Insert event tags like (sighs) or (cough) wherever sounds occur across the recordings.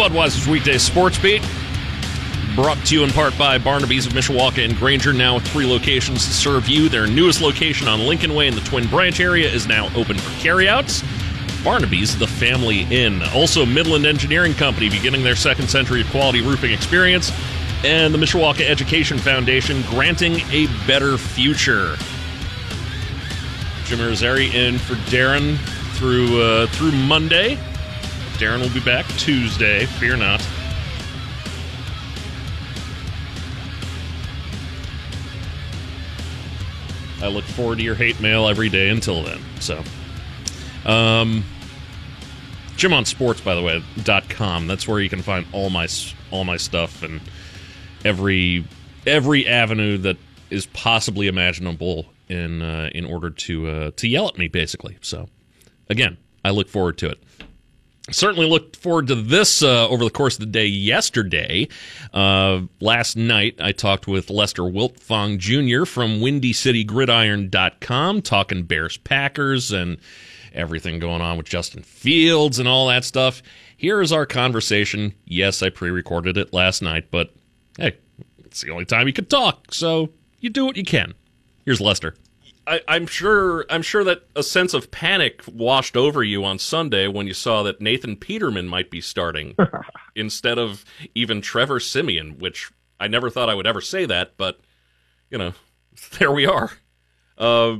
Budweiser's weekday sports beat. Brought to you in part by Barnaby's of Mishawaka and Granger, now with three locations to serve you. Their newest location on Lincoln Way in the Twin Branch area is now open for carryouts. Barnaby's, the family inn. Also, Midland Engineering Company, beginning their second century of quality roofing experience. And the Mishawaka Education Foundation, granting a better future. Jim Irizarry in for Darren through uh, through Monday. Darren will be back Tuesday. Fear not. I look forward to your hate mail every day until then. So, um, Jim on Sports, by the way, dot com. That's where you can find all my all my stuff and every every avenue that is possibly imaginable in uh, in order to uh, to yell at me, basically. So, again, I look forward to it certainly looked forward to this uh, over the course of the day yesterday. Uh, last night, I talked with Lester Wiltfong Jr. from WindyCityGridiron.com, talking Bears Packers and everything going on with Justin Fields and all that stuff. Here is our conversation. Yes, I pre recorded it last night, but hey, it's the only time you could talk, so you do what you can. Here's Lester. I, am sure I'm sure that a sense of panic washed over you on Sunday when you saw that Nathan Peterman might be starting (laughs) instead of even Trevor Siemian, which I never thought I would ever say that, but you know, (laughs) there we are. Uh,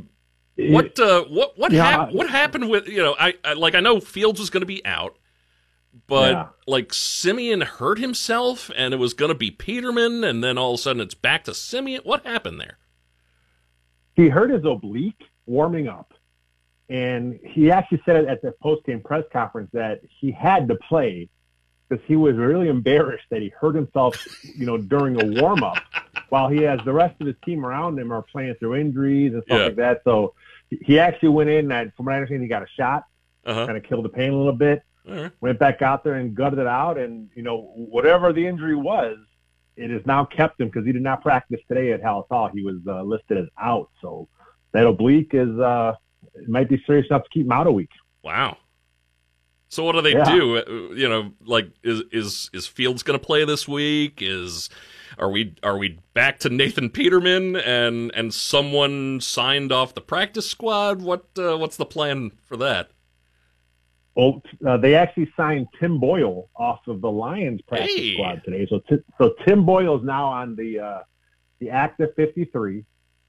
what uh, what what yeah. hap- what happened with you know I, I like I know Fields was going to be out, but yeah. like Siemian hurt himself and it was going to be Peterman, and then all of a sudden it's back to Siemian. What happened there? He hurt his oblique warming up. And he actually said it at the post game press conference that he had to play because he was really embarrassed that he hurt himself, you know, during a warm up while he has the rest of his team around him are playing through injuries and stuff yeah. like that. So he actually went in and from what I understand, he got a shot, uh-huh. kind of killed the pain a little bit, right. went back out there and gutted it out. And, you know, whatever the injury was, it has now kept him because he did not practice today at Halas Hall. He was uh, listed as out. So that oblique is uh, it might be serious enough to keep him out a week. Wow. So what do they yeah. do? Uh, you know, like is is is Fields going to play this week? Is are we are we back to Nathan Peterman and and someone signed off the practice squad? What uh, what's the plan for that? Well, uh, they actually signed Tim Boyle off of the Lions practice hey. squad today. So, t- so Tim Boyle is now on the uh, the active 53.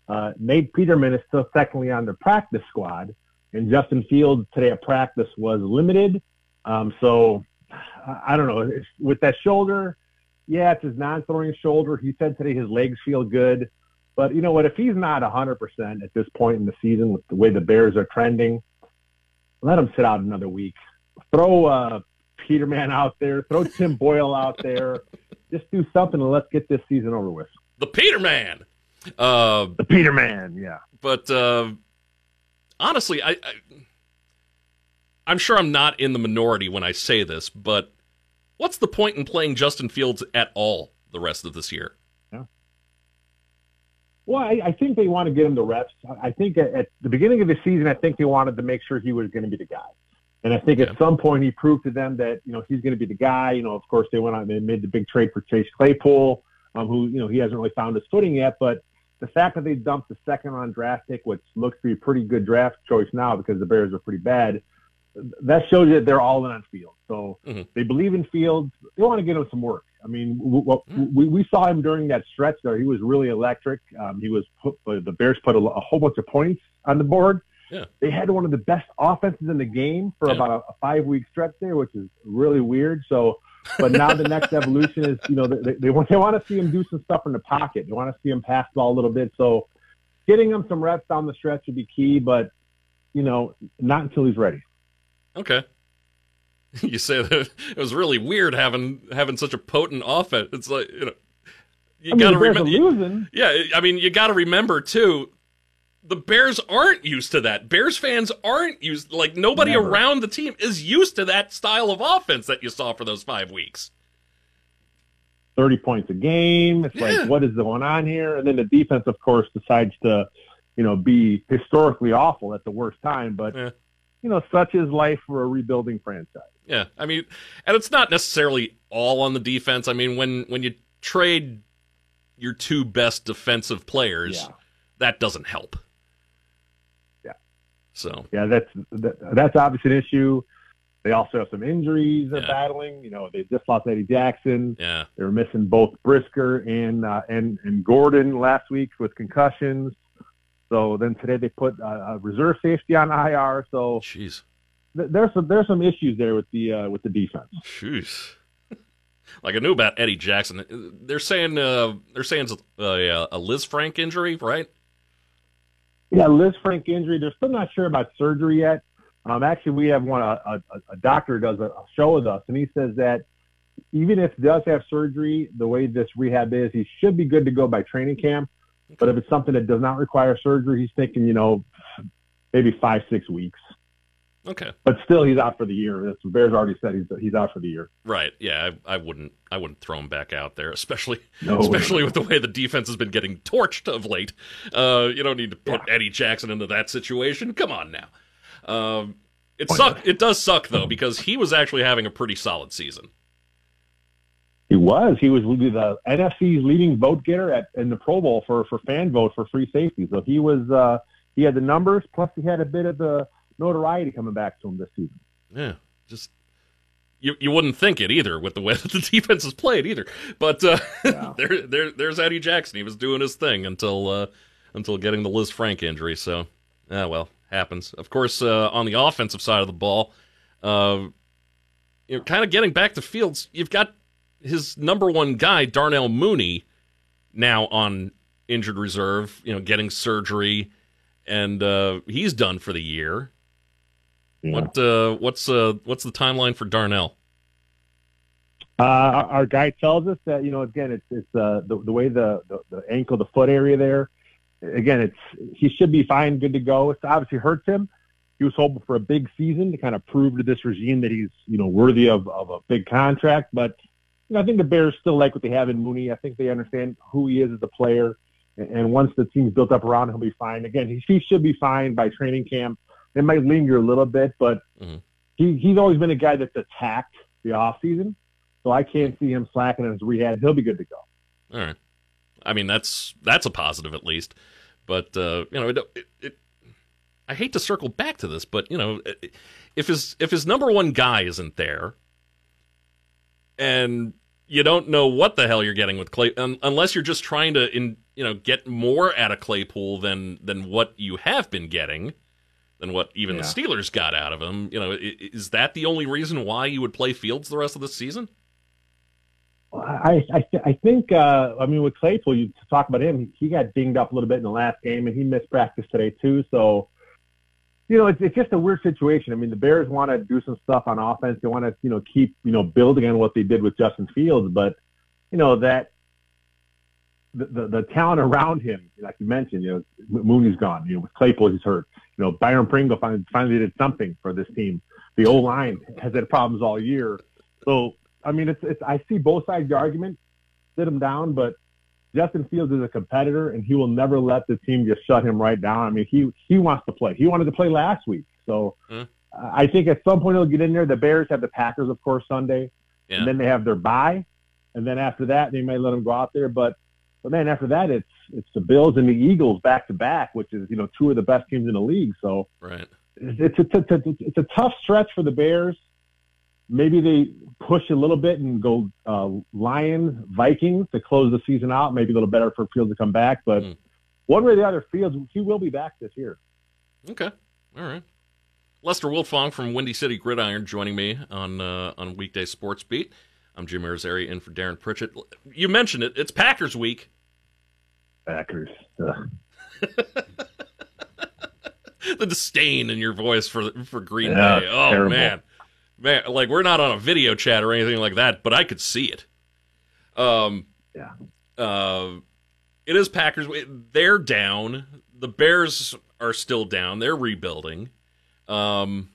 Uh, Nate Peterman is still secondly on the practice squad, and Justin Fields today at practice was limited. Um, so I don't know with that shoulder. Yeah, it's his non-throwing shoulder. He said today his legs feel good, but you know what? If he's not 100% at this point in the season with the way the Bears are trending, let him sit out another week. Throw uh, Peterman out there. Throw Tim Boyle out there. Just do something and let's get this season over with. The Peterman. Uh, the Peterman, yeah. But uh, honestly, I, I I'm sure I'm not in the minority when I say this, but what's the point in playing Justin Fields at all the rest of this year? Well, I, I, think they want to get him the reps. I think at, at, the beginning of the season, I think they wanted to make sure he was going to be the guy. And I think yeah. at some point he proved to them that you know he's going to be the guy. You know, of course they went on they made the big trade for Chase Claypool, um, who you know he hasn't really found his footing yet. But the fact that they dumped the second round draft pick, which looks to be a pretty good draft choice now because the Bears are pretty bad, that shows you that they're all in on Fields. So mm-hmm. they believe in Fields. They want to get him some work. I mean, mm-hmm. we, we saw him during that stretch there. He was really electric. Um, he was put, the Bears put a, a, whole bunch of points on the board. Yeah. They had one of the best offenses in the game for yeah. about a, a five week stretch there, which is really weird. So, but now the next evolution is, you know, they, they, want, they want to see him do some stuff in the pocket. They want to see him pass the ball a little bit. So getting him some reps down the stretch would be key, but, you know, not until he's ready. Okay. (laughs) You say that it was really weird having having such a potent offense. It's like you know, you got to remember. Yeah, I mean, you got to remember too. The Bears aren't used to that. Bears fans aren't used. Like nobody Never. around the team is used to that style of offense that you saw for those five weeks. 30 points a game. It's yeah. like, what is going on here? And then the defense, of course, decides to, you know, be historically awful at the worst time. But yeah you know, such is life for a rebuilding franchise. Yeah, I mean, and it's not necessarily all on the defense. I mean, when when you trade your two best defensive players, Yeah. that doesn't help. Yeah. So Yeah, that's that, that's obviously an issue. They also have some injuries they're Yeah. battling. You know, they just lost Eddie Jackson. yeah, They were missing both Brisker and uh, and and Gordon last week with concussions. So then today they put uh, a reserve safety on IR. So jeez, there's some there's some issues there with the uh, with the defense. jeez. (laughs) like I knew about Eddie Jackson. They're saying uh, they're saying a, a Lisfranc injury, right? Yeah, Lisfranc injury. They're still not sure about surgery yet. Um, actually, we have one. A, a, a doctor does a, a show with us, and he says that even if he does have surgery, the way this rehab is, he should be good to go by training camp. But if it's something that does not require surgery, he's thinking, you know, maybe five six weeks. Okay, But still, he's out for the year. That's, Bears already said he's he's out for the year. right. Yeah, I, I wouldn't I wouldn't throw him back out there, especially No, especially with the way the defense has been getting torched of late. Uh, you don't need to put Eddie Jackson into that situation. Come on now. Um, it Why suck. It does suck though because he was actually having a pretty solid season. He was. He was the NFC's leading vote getter at in the Pro Bowl for for fan vote for free safety. So he was. Uh, he had the numbers, plus he had a bit of the notoriety coming back to him this season. Yeah, just you you wouldn't think it either with the way (laughs) that the defense has played either. But uh, Yeah. (laughs) there there there's Eddie Jackson. He was doing his thing until uh, until getting the Lisfranc injury. So ah well, happens. Of course, uh, on the offensive side of the ball, uh, you know, kind of getting back to Fields. You've got his number one guy, Darnell Mooney, now on injured reserve. You know, getting surgery, and uh, he's done for the year. Yeah. What uh, what's uh, what's the timeline for Darnell? Uh, our, our guy tells us that you know again it's it's uh, the the way the, the the ankle the foot area there again it's he should be fine good to go. It obviously hurts him. He was hoping for a big season to kind of prove to this regime that he's you know worthy of, of a big contract. But you know, I think the Bears still like what they have in Mooney. I think they understand who he is as a player, and, and once the team's built up around him, he'll be fine. Again, he, he should be fine by training camp. It might linger a little bit, but Mhm. he he's always been a guy that's attacked the off season. So I can't see him slacking in his rehab. He'll be good to go. All right, I mean that's that's a positive at least. But uh, you know, it, it, it, I hate to circle back to this, but you know, if his if his number one guy isn't there, and you don't know what the hell you're getting with Clay, un, unless you're just trying to in you know get more out of Claypool than than what you have been getting, than what even the Steelers got out of him. You know, is that the only reason why you would play Fields the rest of the season? I I, I think uh, I mean with Claypool, you talk about him. He got dinged up a little bit in the last game, and he missed practice today too. So you know, it's, it's just a weird situation. I mean, the Bears want to do some stuff on offense. They want to you know keep you know building on what they did with Justin Fields, but you know that the, the, the talent around him, like you mentioned, you know, Mooney's gone. You know, with Claypool, he's hurt. You know, Byron Pringle finally, finally did something for this team. The O line has had problems all year. So, I mean, it's, it's I see both sides of the argument. Sit him down, but Justin Fields is a competitor, and he will never let the team just shut him right down. I mean, he he wants to play. He wanted to play last week, so Hmm. I think at some point he'll get in there. The Bears have the Packers, of course, Sunday, Yeah. and then they have their bye, and then after that they may let him go out there. But but man, after that it's it's the Bills and the Eagles back to back, which is you know two of the best teams in the league. So Right. it's a, it's a, it's a tough stretch for the Bears. Maybe they push a little bit and go uh, Lions, Vikings to close the season out. Maybe a little better for Fields to come back, but Hmm. one way or the other, Fields he will be back this year. Okay. All right. Lester Wiltfong from Windy City Gridiron joining me on uh, on weekday sports beat. I'm Jim Irizarry in for Darren Pritchett. You mentioned it. It's Packers week. Packers. (laughs) The disdain in your voice for for Green Yeah, Bay. Oh terrible. man, man. Like we're not on a video chat or anything like that, but I could see it. Um. Yeah. Uh, it is Packers. They're down. The Bears are still down. They're rebuilding. Um.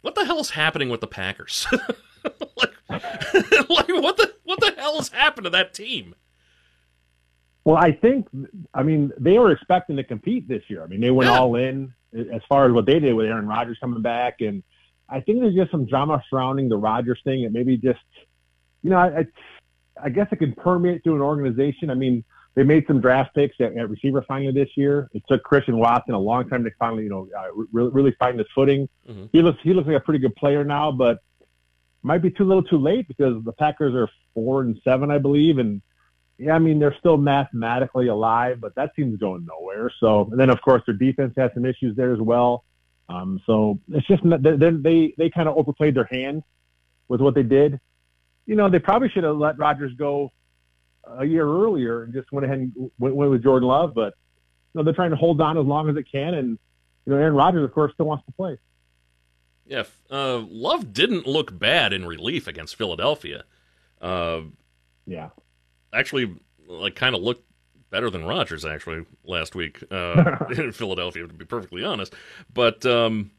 What the hell is happening with the Packers? (laughs) like, (laughs) like what the what the hell has happened to that team? Well, I think, I mean, they were expecting to compete this year. I mean, they went Yeah. all in as far as what they did with Aaron Rodgers coming back, and I think there's just some drama surrounding the Rodgers thing, and maybe just, you know, I, I guess it could permeate through an organization. I mean, they made some draft picks at, at receiver finally this year. It took Christian Watson a long time to finally, you know, uh, really, really find his footing. Mm-hmm. He looks he looks like a pretty good player now, but might be too little, too late because the Packers are four and seven, I believe, and yeah, I mean they're still mathematically alive, but that team's going nowhere. So, and then of course their defense has some issues there as well. Um, so it's just they they they kind of overplayed their hand with what they did. You know, they probably should have let Rodgers go a year earlier and just went ahead and went, went with Jordan Love. But you know, they're trying to hold on as long as it can, and you know, Aaron Rodgers, of course, still wants to play. Yeah, uh, Love didn't look bad in relief against Philadelphia. Uh, yeah, actually, like kind of looked better than Rodgers actually last week uh, (laughs) in Philadelphia, to be perfectly honest. But um,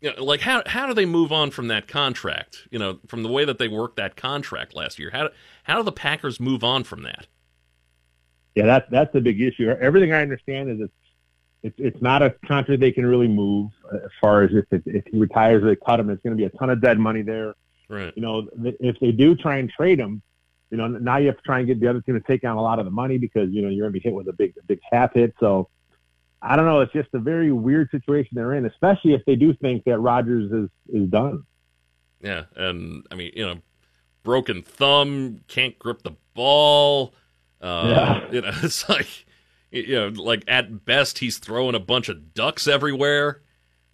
you know, like how how do they move on from that contract? You know, from the way that they worked that contract last year. How how do the Packers move on from that? Yeah, that's that's the big issue. Everything I understand is it's it's, it's not a contract they can really move as far as if it, if he retires, they cut him. It's going to be a ton of dead money there. Right. You know, if they do try and trade him, you know, now you have to try and get the other team to take on a lot of the money because you know you're going to be hit with a big, a big cap hit. So I don't know. It's just a very weird situation they're in, especially if they do think that Rodgers is is done. Yeah, and I mean, you know, broken thumb, can't grip the ball. Uh, yeah. You know, (laughs) it's like, you know, like at best he's throwing a bunch of ducks everywhere.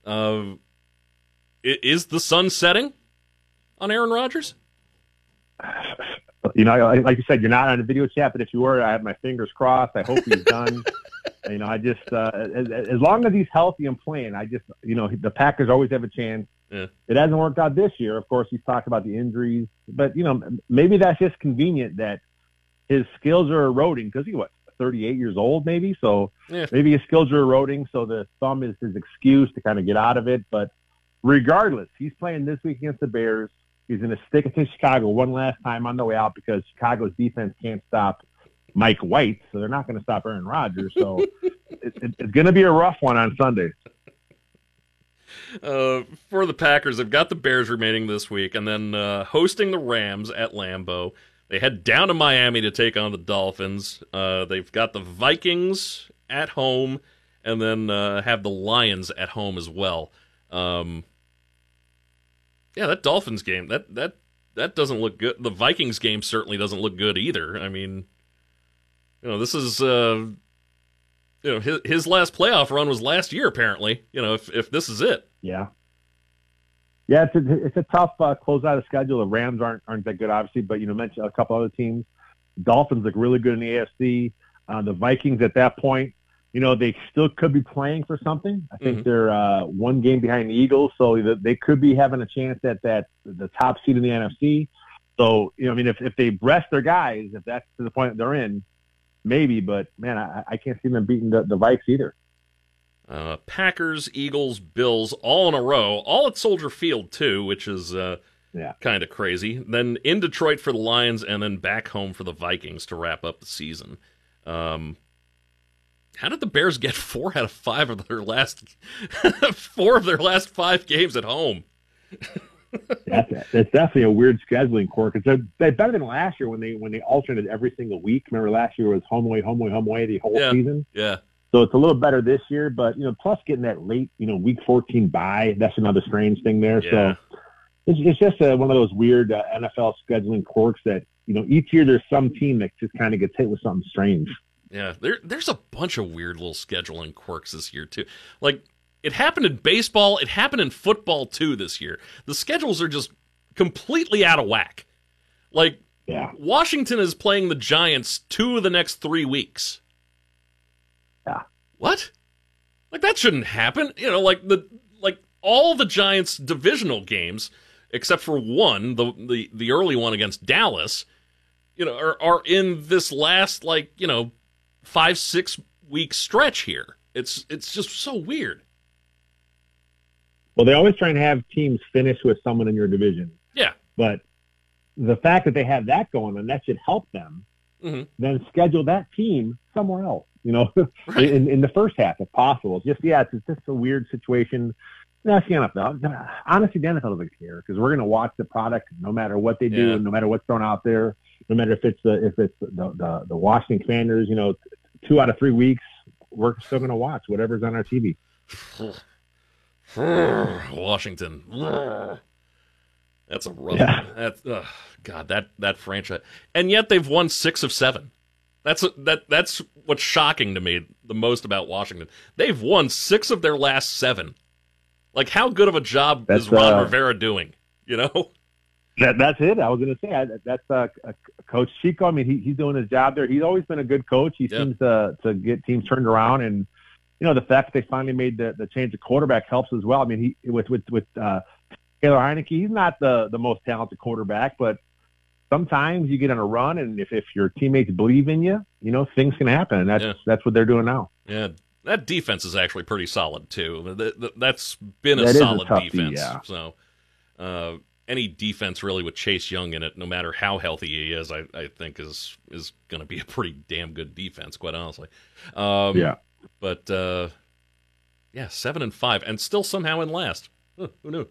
Uh, is the sun setting on Aaron Rodgers? you know, like you said, you're not on a video chat, but if you were, I have my fingers crossed. I hope he's done. (laughs) you know, I just uh, as, as long as he's healthy and playing, I just you know the Packers always have a chance. Yeah. It hasn't worked out this year. Of course, he's talked about the injuries, but you know maybe that's just convenient that his skills are eroding because he what 38 years old maybe, so yeah. maybe his skills are eroding. So the thumb is his excuse to kind of get out of it. But regardless, he's playing this week against the Bears. He's going to stick it to Chicago one last time on the way out because Chicago's defense can't stop Mike White, so they're not going to stop Aaron Rodgers. So (laughs) it, it, it's going to be a rough one on Sunday. Uh, for the Packers, they've got the Bears remaining this week, and then uh, hosting the Rams at Lambeau. They head down to Miami to take on the Dolphins. Uh, they've got the Vikings at home, and then uh, have the Lions at home as well. Um, yeah, that Dolphins game that that that doesn't look good. The Vikings game certainly doesn't look good either. I mean, you know, this is uh, you know his his last playoff run was last year. Apparently, you know, if if this is it, yeah, yeah, it's a, it's a tough uh, close out of schedule. The Rams aren't aren't that good, obviously, but you know, mentioned a couple other teams. Dolphins look really good in the AFC. Uh, the Vikings at that point, you know, they still could be playing for something. I think mm-hmm. they're uh, one game behind the Eagles, so they could be having a chance at that the top seed in the NFC. So, you know, I mean, if, if they rest their guys, if that's to the point that they're in, maybe. But man, I, I can't see them beating the, the Vikes either. Uh, Packers, Eagles, Bills, all in a row, all at Soldier Field too, which is uh, yeah. kind of crazy. Then in Detroit for the Lions, and then back home for the Vikings to wrap up the season. Um, how did the Bears get (laughs) four out of five of their last (laughs) four of their last five games at home? (laughs) that's, that's definitely a weird scheduling quirk. It's they're better than last year when they when they alternated every single week. Remember last year was home away, home away, home away the whole yeah, season. Yeah. So it's a little better this year, but you know, plus getting that late, you know, week 14 bye, that's another strange thing there. Yeah. So it's, it's just a, one of those weird uh, NFL scheduling quirks that you know each year there's some team that just kind of gets hit with something strange. Yeah, there there's a bunch of weird little scheduling quirks this year too. Like it happened in baseball, it happened in football too this year. The schedules are just completely out of whack. Like yeah. Washington is playing the Giants two of the next 3 weeks. Yeah. What? Like that shouldn't happen. You know, like the like all the Giants divisional games except for one, the the the early one against Dallas, you know, are are in this last like, you know, five six week stretch here. It's it's just so weird. Well, they always try and have teams finish with someone in your division. Yeah, but the fact that they have that going and that should help them. Mm-hmm. Then schedule that team somewhere else. You know, (laughs) right. in, in the first half if possible. Just yeah, it's, just a weird situation. That's the NFL. Honestly, the NFL doesn't care because we're going to watch the product no matter what they do, Yeah. no matter what's thrown out there, no matter if it's the if it's the the, the Washington Commanders. You know, two out of three weeks, we're still going to watch whatever's on our TV. (sighs) Washington. That's a rough. Yeah. That's ugh, God. That that franchise, and yet they've won six of seven. That's that. That's what's shocking to me the most about Washington. They've won six of their last seven. Like, how good of a job That's, is Ron uh, Rivera doing? You know? That, that's it. I was going to say I, that's uh, uh, Coach Chico. I mean, he, he's doing his job there. He's always been a good coach. He Yeah. seems to to get teams turned around, and you know the fact that they finally made the, the change of quarterback helps as well. I mean, he with with with uh, Taylor Heinicke, he's not the the most talented quarterback, but sometimes you get on a run, and if if your teammates believe in you, you know things can happen, and that's Yeah. that's what they're doing now. Yeah, that defense is actually pretty solid too. Th- th- That's been a That a solid D, defense. yeah. So, uh, any defense really with Chase Young in it, no matter how healthy he is, I, I think is is going to be a pretty damn good defense, quite honestly. Um, But uh, yeah, seven and five, and still somehow in last. Huh, who knew?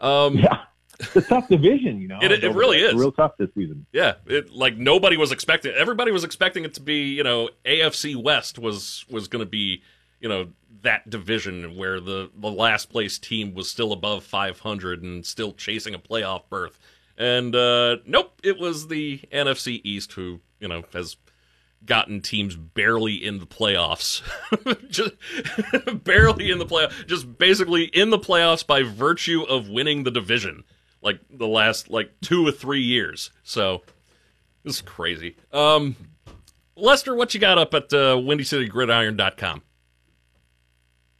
Um, yeah. (laughs) It's a tough division, you know. It- it really is. real tough this season. Yeah, it like nobody was expecting. Everybody was expecting it to be, you know, AFC West was was going to be, you know, that division where the the last place team was still above 500 and still chasing a playoff berth. And uh nope, it was the NFC East who, you know, has gotten teams barely in the playoffs. (laughs) just (laughs) barely in the playoffs, just basically in the playoffs by virtue of winning the division like the last like 2 or 3 years. So this is crazy. Um Lester, what you got up at uh, WindyCityGridiron.com?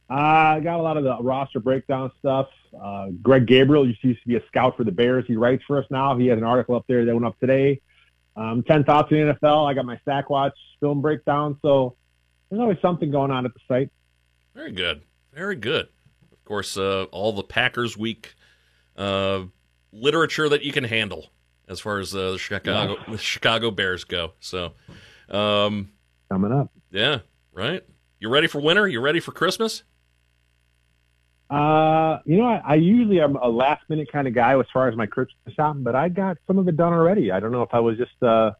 Uh, I got a lot of the roster breakdown stuff. Uh, Greg Gabriel used to, used to be a scout for the Bears. He writes for us now. He has an article up there that went up today. Um, 10 thoughts in the NFL. I got my Sack Watch film breakdown. So there's always something going on at the site. Very good. Very good. Of course, uh, all the Packers week uh, literature that you can handle as far as uh, the Chicago (laughs) the Chicago Bears go. So, um, Coming up. yeah, right. You ready for winter? You ready for Christmas? Uh, you know, I, I usually am a last minute kind of guy as far as my Christmas shopping, but I got some of it done already. I don't know if I was just uh,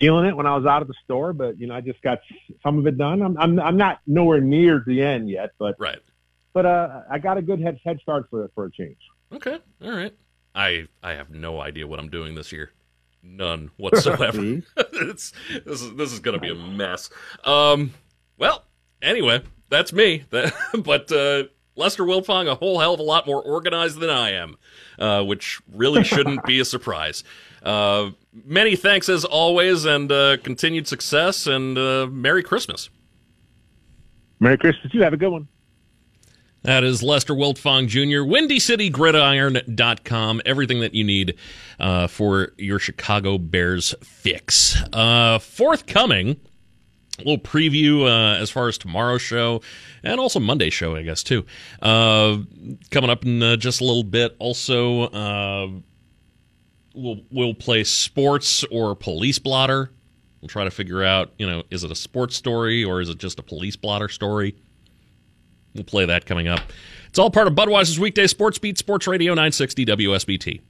feeling it when I was out of the store, but you know, I just got some of it done. I'm I'm, I'm not nowhere near the end yet, but Right. but uh, I got a good head head start for for a change. Okay. All right. I I have no idea what I'm doing this year. None whatsoever. (laughs) (laughs) It's this is this is going to be a mess. Um. Well. Anyway, that's me. That, (laughs) but uh, Lester Wiltfong, a whole hell of a lot more organized than I am, uh, which really shouldn't be a surprise. Uh, many thanks as always, and uh, continued success, and uh, Merry Christmas. Merry Christmas. You have a good one. That is Lester Wiltfong Jr., WindyCityGridiron.com. Everything that you need uh, for your Chicago Bears fix. Uh, forthcoming, a little preview uh, as far as tomorrow's show and also Monday's show, I guess, too. Uh, coming up in uh, just a little bit. Also, uh, we'll, we'll play sports or police blotter. We'll try to figure out, you know, is it a sports story or is it just a police blotter story? We'll play that coming up. It's all part of Budweiser's weekday sports beat, Sports Radio 960 WSBT.